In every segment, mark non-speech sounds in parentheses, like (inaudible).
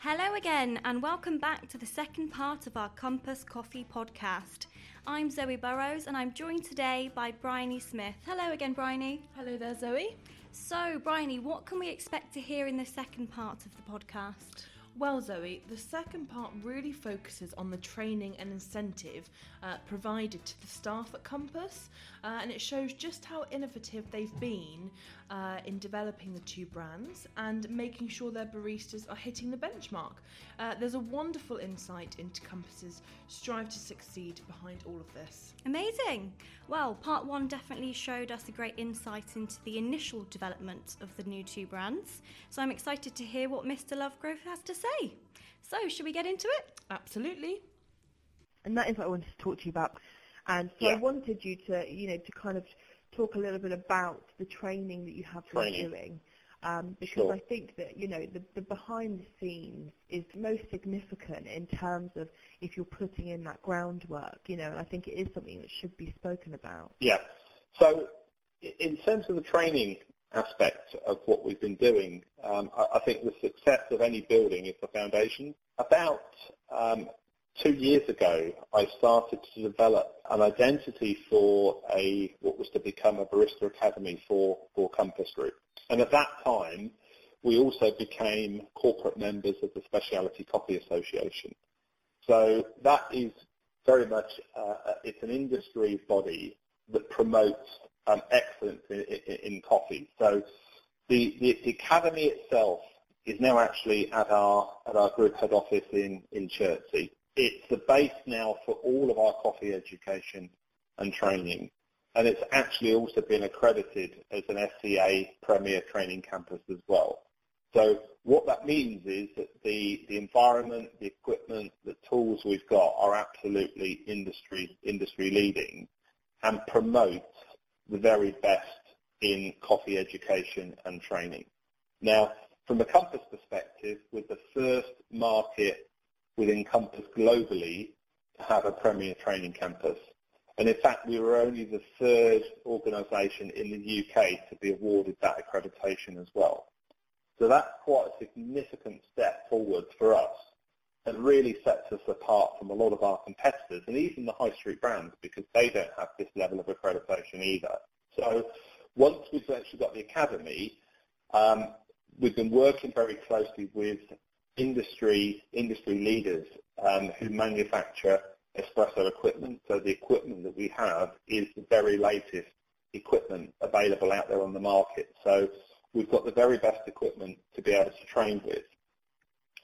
Hello again, and welcome back to the second part of our Compass Coffee podcast. I'm Zoe Burrows, and I'm joined today by Bryony Smith. Hello again, Bryony. Hello there, Zoe. So, Bryony, what can we expect to hear in the second part of the podcast? Well, Zoe, the second part really focuses on the training and incentive uh, provided to the staff at Compass, uh, and it shows just how innovative they've been uh, in developing the two brands and making sure their baristas are hitting the benchmark. Uh, there's a wonderful insight into Compass's strive to succeed behind all of this. Amazing! Well, part one definitely showed us a great insight into the initial development of the new two brands, so I'm excited to hear what Mr. Lovegrove has to say. So, should we get into it? Absolutely. And that is what I wanted to talk to you about. And so Yeah. I wanted you to, you know, to kind of talk a little bit about the training that you have been doing. Um, because Sure. I think that, you know, the, the behind the scenes is most significant in terms of if you're putting in that groundwork, you know, and I think it is something that should be spoken about. Yeah. So in terms of the training aspect of what we've been doing, um, I, I think the success of any building is the foundation. About um, two years ago, I started to develop an identity for a what was to become a barista academy for, for Compass Group. And at that time, we also became corporate members of the Specialty Coffee Association. So that is very much, uh, it's an industry body that promotes um, excellence in, in, in coffee. So the, the, the academy itself is now actually at our at our group head office in, in Chertsey. It's the base now for all of our coffee education and training. And it's actually also been accredited as an SCA Premier Training Campus as well. So what that means is that the, the environment, the equipment, the tools we've got are absolutely industry industry leading and promote the very best in coffee education and training. Now, from a Compass perspective, we're the first market within Compass globally to have a premier training campus. And in fact, we were only the third organisation in the UK to be awarded that accreditation as well. So that's quite a significant step forward for us and really sets us apart from a lot of our competitors and even the high street brands because they don't have this level of accreditation either. So once we've actually got the academy, um, we've been working very closely with industry industry leaders um, who manufacture espresso equipment. So the equipment that we have is the very latest equipment available out there on the market. So we've got the very best equipment to be able to train with.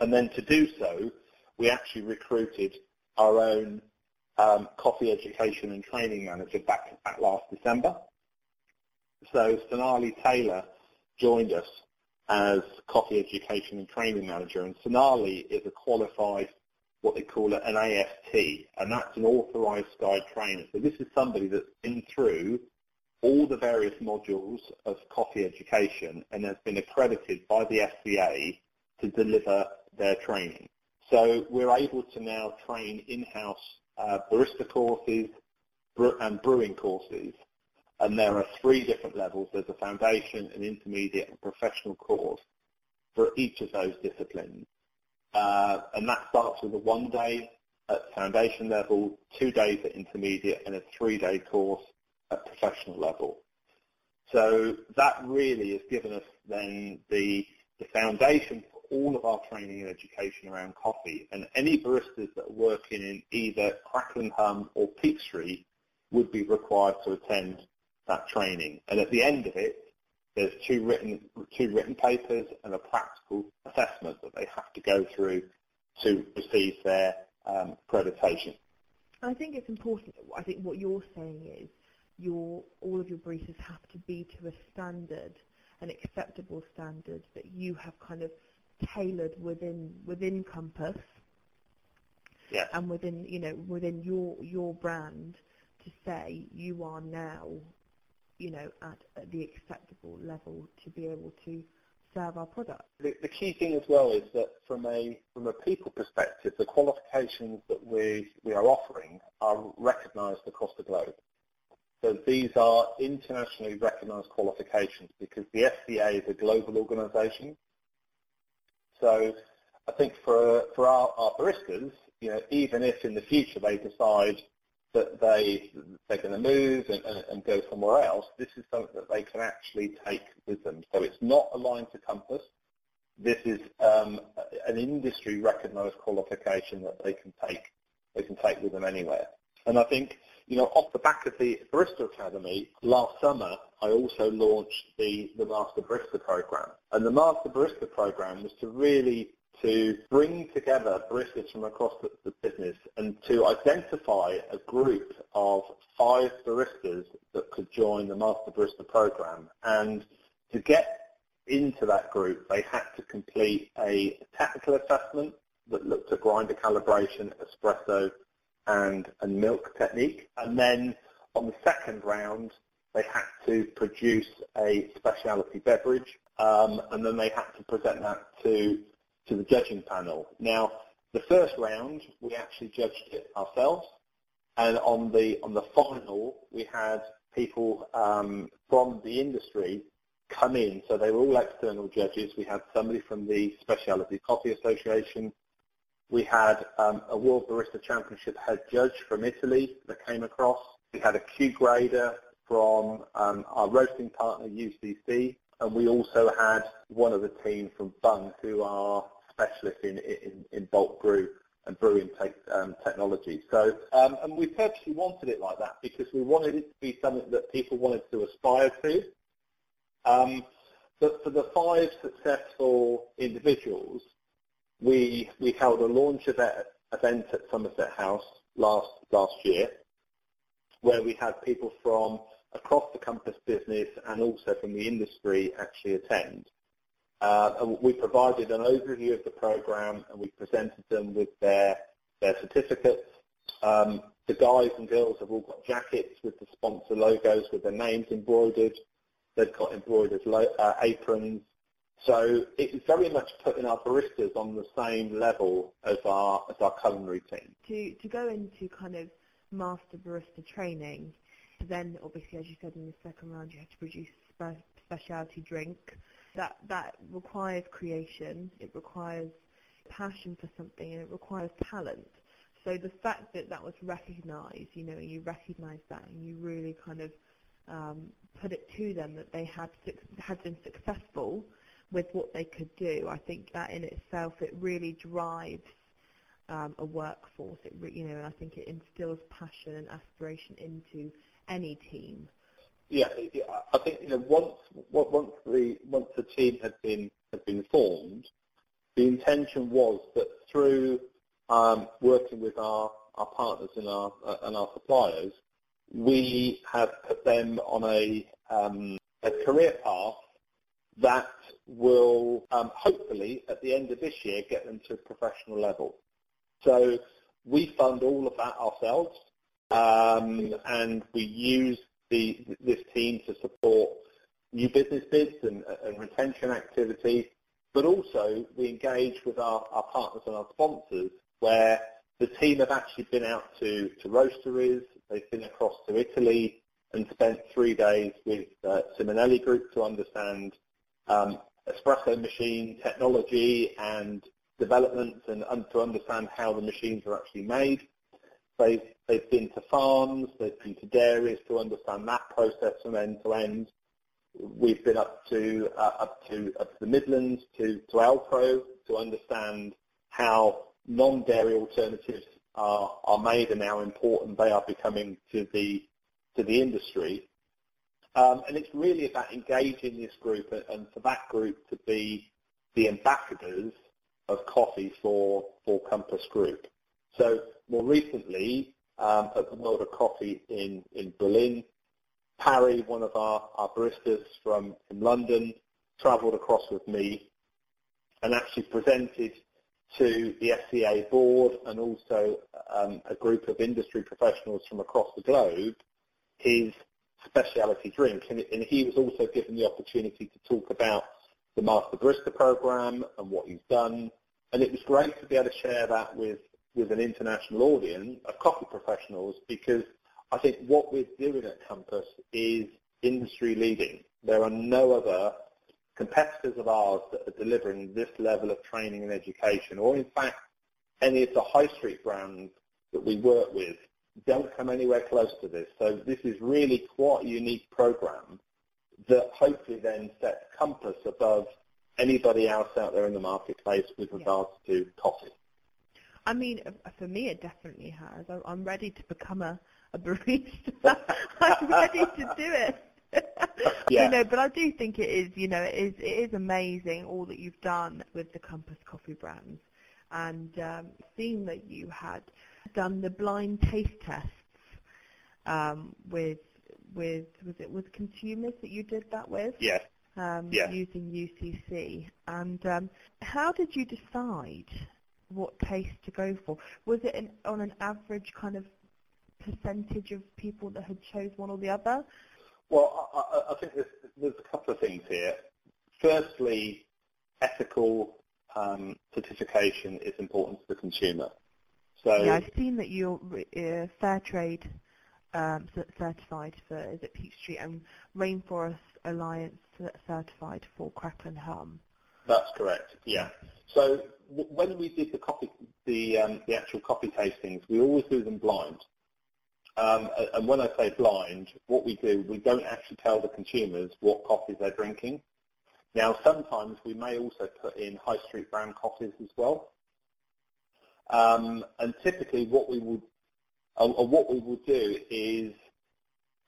And then to do so, we actually recruited our own um, coffee education and training manager back, back last December. So Sonali Taylor joined us as coffee education and training manager, and Sonali is a qualified, what they call an AST, and that's an authorised guide trainer. So this is somebody that's been through all the various modules of coffee education and has been accredited by the SCA to deliver their training. So we're able to now train in-house uh, barista courses and brewing courses. And there are three different levels. There's a foundation, an intermediate, and a professional course for each of those disciplines. Uh, and that starts with a one day at foundation level, two days at intermediate, and a three-day course at professional level. So that really has given us then the, the foundation for all of our training and education around coffee. And any baristas that are working in either Crackle and Hum or Peak Street would be required to attend that training. And at the end of it, there's two written two written papers and a practical assessment that they have to go through to receive their um, accreditation. I think it's important. I think what you're saying is your all of your briefs have to be to a standard, an acceptable standard that you have kind of tailored within within Compass Yes. and within you know within your your brand to say you are now you know at, at the acceptable level to be able to serve our product. The, the key thing as well is that from a from a people perspective, the qualifications that we we are offering are recognised across the globe. So these are internationally recognised qualifications because the SCA is a global organisation. So I think for for our, our baristas, you know, even if in the future they decide that they they're going to move and, and, go somewhere else, this is something that they can actually take with them. So it's not aligned to Compass. This is um, an industry recognised qualification that they can take they can take with them anywhere. And I think you know off the back of the Barista Academy last summer, I also launched the the Master Barista program. And the Master Barista program was to really to bring together baristas from across the, the, business and to identify a group of five baristas that could join the Master Barista program. And to get into that group, they had to complete a technical assessment that looked at grinder calibration, espresso, and, and milk technique. And then on the second round, they had to produce a specialty beverage, um, and then they had to present that to to the judging panel. Now, the first round, we actually judged it ourselves, and on the on the final, we had people um, from the industry come in. So they were all external judges. We had somebody from the Specialty Coffee Association. We had um, a World Barista Championship head judge from Italy that came across. We had a Q grader from um, our roasting partner UCC, and we also had one of the team from Bunn, who are specialists in, in, in bulk brew and brewing te- um, technology. So, um, and we purposely wanted it like that because we wanted it to be something that people wanted to aspire to. Um, but for the five successful individuals, we we held a launch event, event at Somerset House last last year, where we had people from across the Compass business and also from the industry actually attend. Uh, we provided an overview of the program and we presented them with their, their certificates. Um, the guys and girls have all got jackets with the sponsor logos with their names embroidered. They've got embroidered lo- uh, aprons. So it's very much putting our baristas on the same level as our as our culinary team. To to go into kind of master barista training, then obviously as you said in the second round you have to produce a specialty drink that that requires creation, it requires passion for something, and it requires talent. So the fact that that was recognised, you know, you recognise that, and you really kind of um, put it to them that they had had been successful with what they could do. I think that in itself, it really drives um, a workforce. It, re- you know, and I think it instills passion and aspiration into any team yeah, I think you know once once the once the team had been had been formed, the intention was that through um, working with our, our partners and our uh, and our suppliers, we have put them on a um, a career path that will um, hopefully at the end of this year get them to a professional level. So we fund all of that ourselves, um, and we use the, this team to support new business bids and, and retention activity, but also we engage with our, our partners and our sponsors where the team have actually been out to, to roasteries, they've been across to Italy and spent three days with uh, Simonelli Group to understand um, espresso machine technology and developments and, and to understand how the machines are actually made. They've, they've been to farms, they've been to dairies to understand that process from end to end. We've been up to uh, up to up to the Midlands to to Alpro to understand how non-dairy alternatives are are made and how important they are becoming to the to the industry. Um, and it's really about engaging this group and, and for that group to be the ambassadors of coffee for for Compass Group. So more recently, um, at the World of Coffee in, in Berlin, Parry, one of our, our baristas from, London, travelled across with me and actually presented to the SCA board and also um, a group of industry professionals from across the globe his specialty drink. And, and, he was also given the opportunity to talk about the Master Barista program and what he's done. And it was great to be able to share that with with an international audience of coffee professionals because I think what we're doing at Compass is industry leading. There are no other competitors of ours that are delivering this level of training and education, or in fact, any of the high street brands that we work with don't come anywhere close to this. So this is really quite a unique program that hopefully then sets Compass above anybody else out there in the marketplace with regards yeah. to coffee. I mean, for me, it definitely has. I'm ready to become a, a barista. (laughs) (laughs) I'm ready to do it. (laughs) yeah. You know, but I do think it is, you know, it is, it is amazing all that you've done with the Compass coffee brands. And um, seeing that you had done the blind taste tests um, with with was it with consumers that you did that with? Yes. Um, yes. Using UCC, and um, how did you decide what taste to go for? Was it an, on an average kind of percentage of people that had chose one or the other? Well, I, I think there's, there's a couple of things here. Firstly, ethical um, certification is important to the consumer. So yeah, I've seen that you're uh, fair trade um, certified for is it Peak Street and Rainforest Alliance certified for Crackle and Hum. That's correct. Yeah. So when we did the the um, the actual coffee tastings, we always do them blind. Um, and when I say blind, what we do, we don't actually tell the consumers what coffees they're drinking. Now, sometimes we may also put in high street brand coffees as well. Um, and typically what we would uh, what we would do is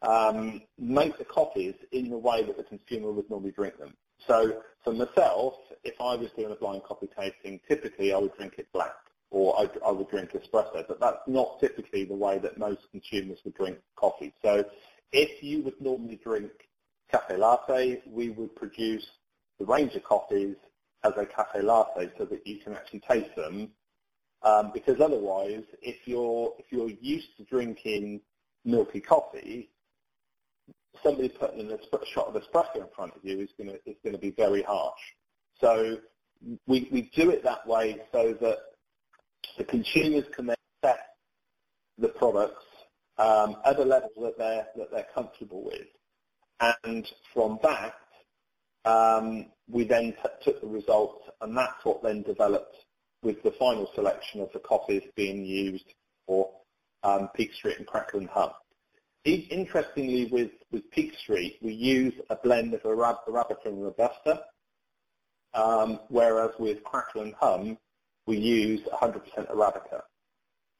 um, make the coffees in the way that the consumer would normally drink them. So for myself, if I was doing a blind coffee tasting, typically I would drink it black or I, I would drink espresso, but that's not typically the way that most consumers would drink coffee. So if you would normally drink cafe latte, we would produce the range of coffees as a cafe latte so that you can actually taste them um, because otherwise, if you're if you're used to drinking milky coffee, somebody putting a shot of espresso in front of you is going to is going to be very harsh. So we we do it that way so that the consumers can then set the products um, at a level that they're that they're comfortable with, and from that um, we then t- took the results, and that's what then developed with the final selection of the coffees being used for um, Peak Street and Crackle and Hum. Interestingly, with, with Peak Street, we use a blend of Arabica and Robusta, um, whereas with Crackle and Hum, we use 100% Arabica.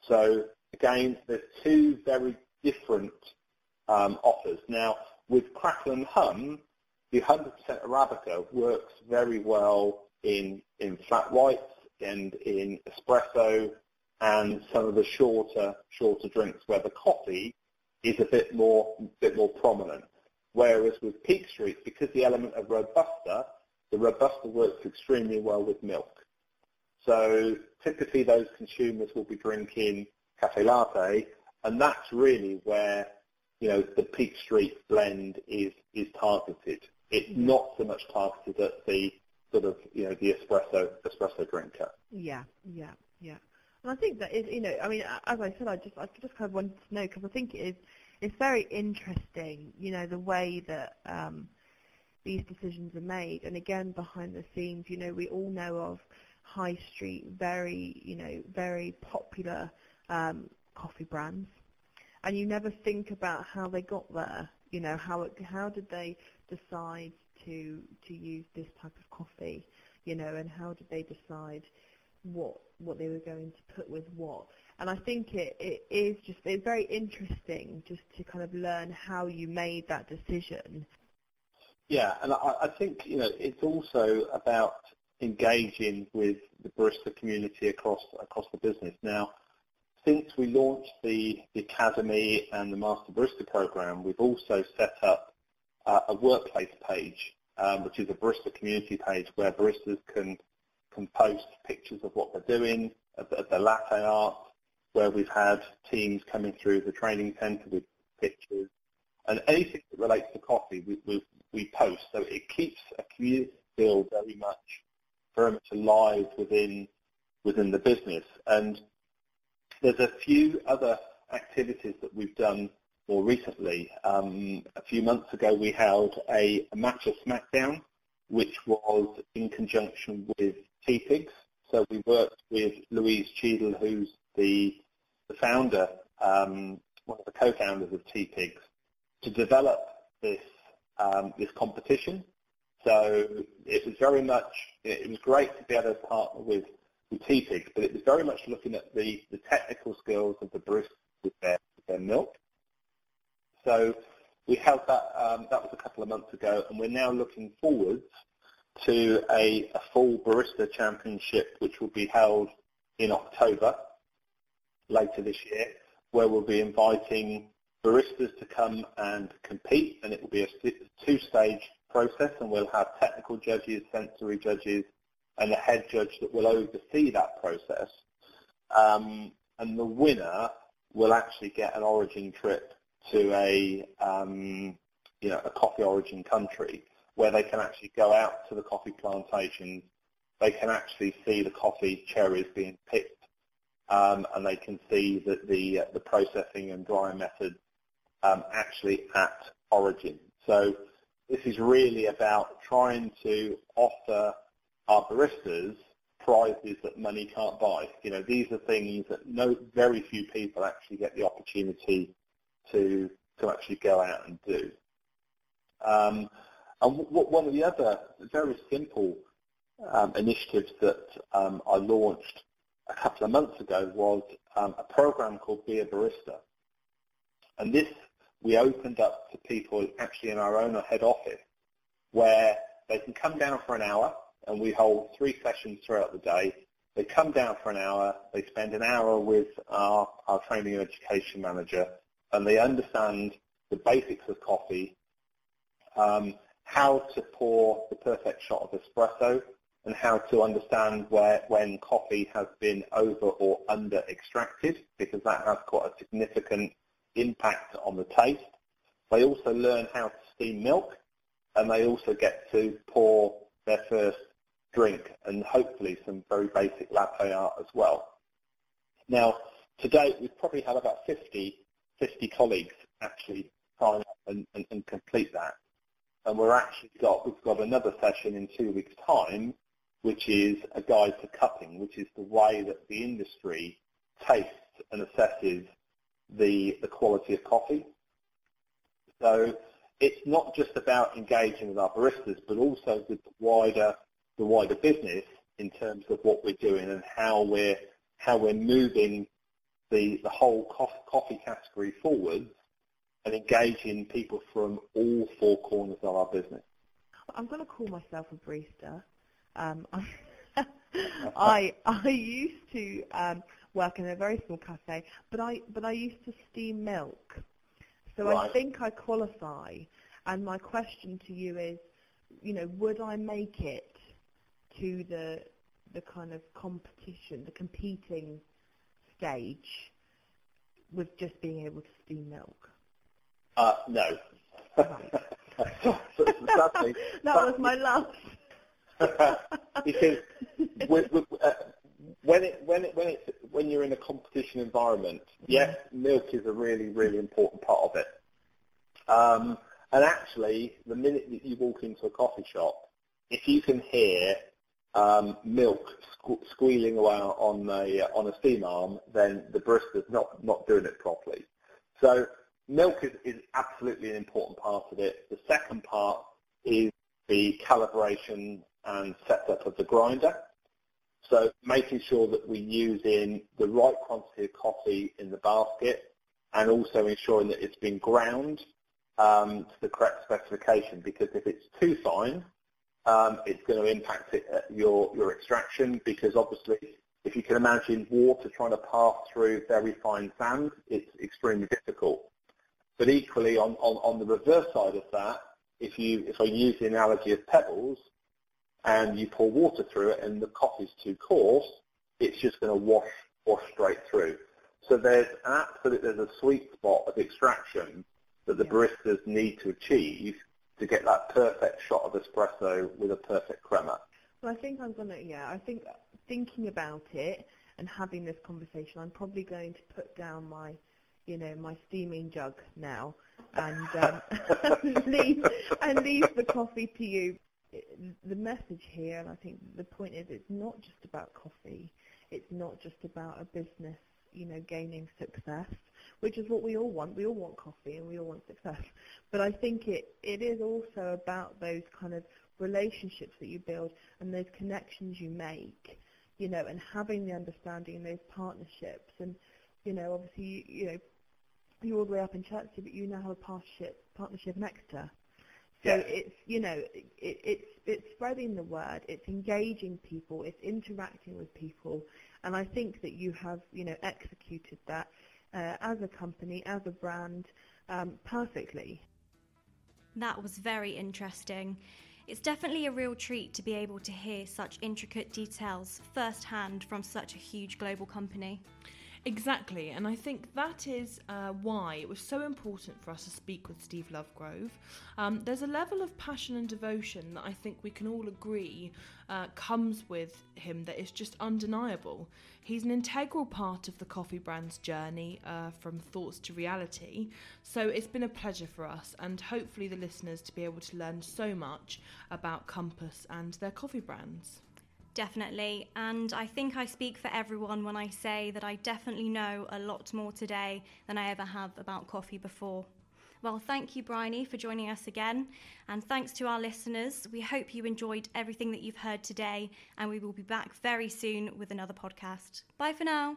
So again, there's two very different um, offers. Now, with Crackle and Hum, the 100% Arabica works very well in, in flat whites and in espresso and some of the shorter shorter drinks where the coffee is a bit more bit more prominent. Whereas with Peak Street, because the element of Robusta, the Robusta works extremely well with milk. So typically those consumers will be drinking cafe latte, and that's really where you know the Peak Street blend is is targeted. It's not so much targeted at the sort of you know the espresso espresso drinker. Yeah, yeah, yeah. And I think that is you know I mean as I said I just I just kind of wanted to know because I think it is it's very interesting you know the way that um, these decisions are made. And again behind the scenes you know we all know of high street very you know very popular um, coffee brands. And you never think about how they got there you know how it, how did they decide to to use this type of coffee, you know, and how did they decide what what they were going to put with what? And I think it, it is just it's very interesting just to kind of learn how you made that decision. Yeah, and I, I think you know it's also about engaging with the barista community across across the business. Now, since we launched the, the Academy and the Master Barista Program, we've also set up uh, a workplace page, um, which is a barista community page where baristas can can post pictures of what they're doing, of, of their latte art, where we've had teams coming through the training centre with pictures, and anything that relates to coffee we, we, we post. So it keeps a community feel very much very much alive within within the business. And there's a few other activities that we've done more recently. Um, a few months ago, we held a, a matcha smackdown which was in conjunction with Teapigs. So we worked with Louise Cheadle, who's the, the founder, um, one of the co-founders of Teapigs, to develop this um, this competition. So it was very much, it was great to be able to partner with, with Teapigs, but it was very much looking at the, the technical skills of the baristas with their, with their milk. So we held that, um, that was a couple of months ago, and we're now looking forwards to a, a full barista championship, which will be held in October later this year, where we'll be inviting baristas to come and compete, and it will be a two-stage process, and we'll have technical judges, sensory judges, and a head judge that will oversee that process. Um, and the winner will actually get an origin trip to a um, you know a coffee origin country where they can actually go out to the coffee plantations. They can actually see the coffee cherries being picked, um, and they can see that the uh, the processing and drying methods um, actually at origin. So this is really about trying to offer our baristas prizes that money can't buy. You know, these are things that no, very few people actually get the opportunity to to actually go out and do. Um, and one of the other very simple um, initiatives that um, I launched a couple of months ago was um, a program called Be a Barista. And this we opened up to people actually in our own head office where they can come down for an hour and we hold three sessions throughout the day. They come down for an hour, they spend an hour with our, our training and education manager and they understand the basics of coffee, um, how to pour the perfect shot of espresso and how to understand where when coffee has been over or under extracted because that has quite a significant impact on the taste. They also learn how to steam milk and they also get to pour their first drink and hopefully some very basic latte art as well. Now, to date, we've probably had about 50, 50 colleagues actually sign up and, and, and complete that. And we're actually got, we've got another session in two weeks' time, which is a guide to cupping, which is the way that the industry tastes and assesses the, the quality of coffee. So it's not just about engaging with our baristas, but also with the wider, the wider business in terms of what we're doing and how we're, how we're moving the, the whole coffee category forwards and engaging people from all four corners of our business. I'm going to call myself a barista. Um, (laughs) I I used to um, work in a very small cafe, but I but I used to steam milk, so right. I think I qualify. And my question to you is, you know, would I make it to the the kind of competition, the competing stage, with just being able to steam milk? Uh, no. (laughs) Right. that was my last. (laughs) because with, with, uh, when it when it when it when you're in a competition environment, yes, milk is a really really important part of it. Um, and actually, the minute that you walk into a coffee shop, if you can hear um, milk sque- squealing away on a on a steam arm, then the barista's not not doing it properly. So milk is, is absolutely an important part of it. The second part is the calibration and setup of the grinder. So making sure that we use in the right quantity of coffee in the basket and also ensuring that it's been ground um, to the correct specification because if it's too fine, um, it's going to impact it, uh, your, your extraction because obviously if you can imagine water trying to pass through very fine sand, it's extremely difficult. But equally on, on, on the reverse side of that, if you if I use the analogy of pebbles, and you pour water through it and the coffee's too coarse, it's just going to wash wash straight through. So there's an absolute there's a sweet spot of extraction that the baristas need to achieve to get that perfect shot of espresso with a perfect crema. Well, I think I'm gonna yeah. I think thinking about it and having this conversation, I'm probably going to put down my you know my steaming jug now and (laughs) um, (laughs) leave and leave the coffee to you the message here, and I think the point is, it's not just about coffee. It's not just about a business, you know, gaining success, which is what we all want. We all want coffee and we all want success. But I think it, it is also about those kind of relationships that you build and those connections you make, you know, and having the understanding and those partnerships. And, you know, obviously, you know, you're all the way up in Chertsey, but you now have a partnership, partnership in Exeter. So Yeah. it's you know it, it's it's spreading the word, it's engaging people, it's interacting with people, and I think that you have you know executed that uh, as a company, as a brand, um, perfectly. That was very interesting. It's definitely a real treat to be able to hear such intricate details firsthand from such a huge global company. Exactly, and I think that is uh, why it was so important for us to speak with Steve Lovegrove. Um, there's a level of passion and devotion that I think we can all agree uh, comes with him that is just undeniable. He's an integral part of the coffee brand's journey uh, from thoughts to reality, so it's been a pleasure for us and hopefully the listeners to be able to learn so much about Compass and their coffee brands. Definitely, and I think I speak for everyone when I say that I definitely know a lot more today than I ever have about coffee before. Well, thank you, Bryony, for joining us again, and thanks to our listeners. We hope you enjoyed everything that you've heard today, and we will be back very soon with another podcast. Bye for now.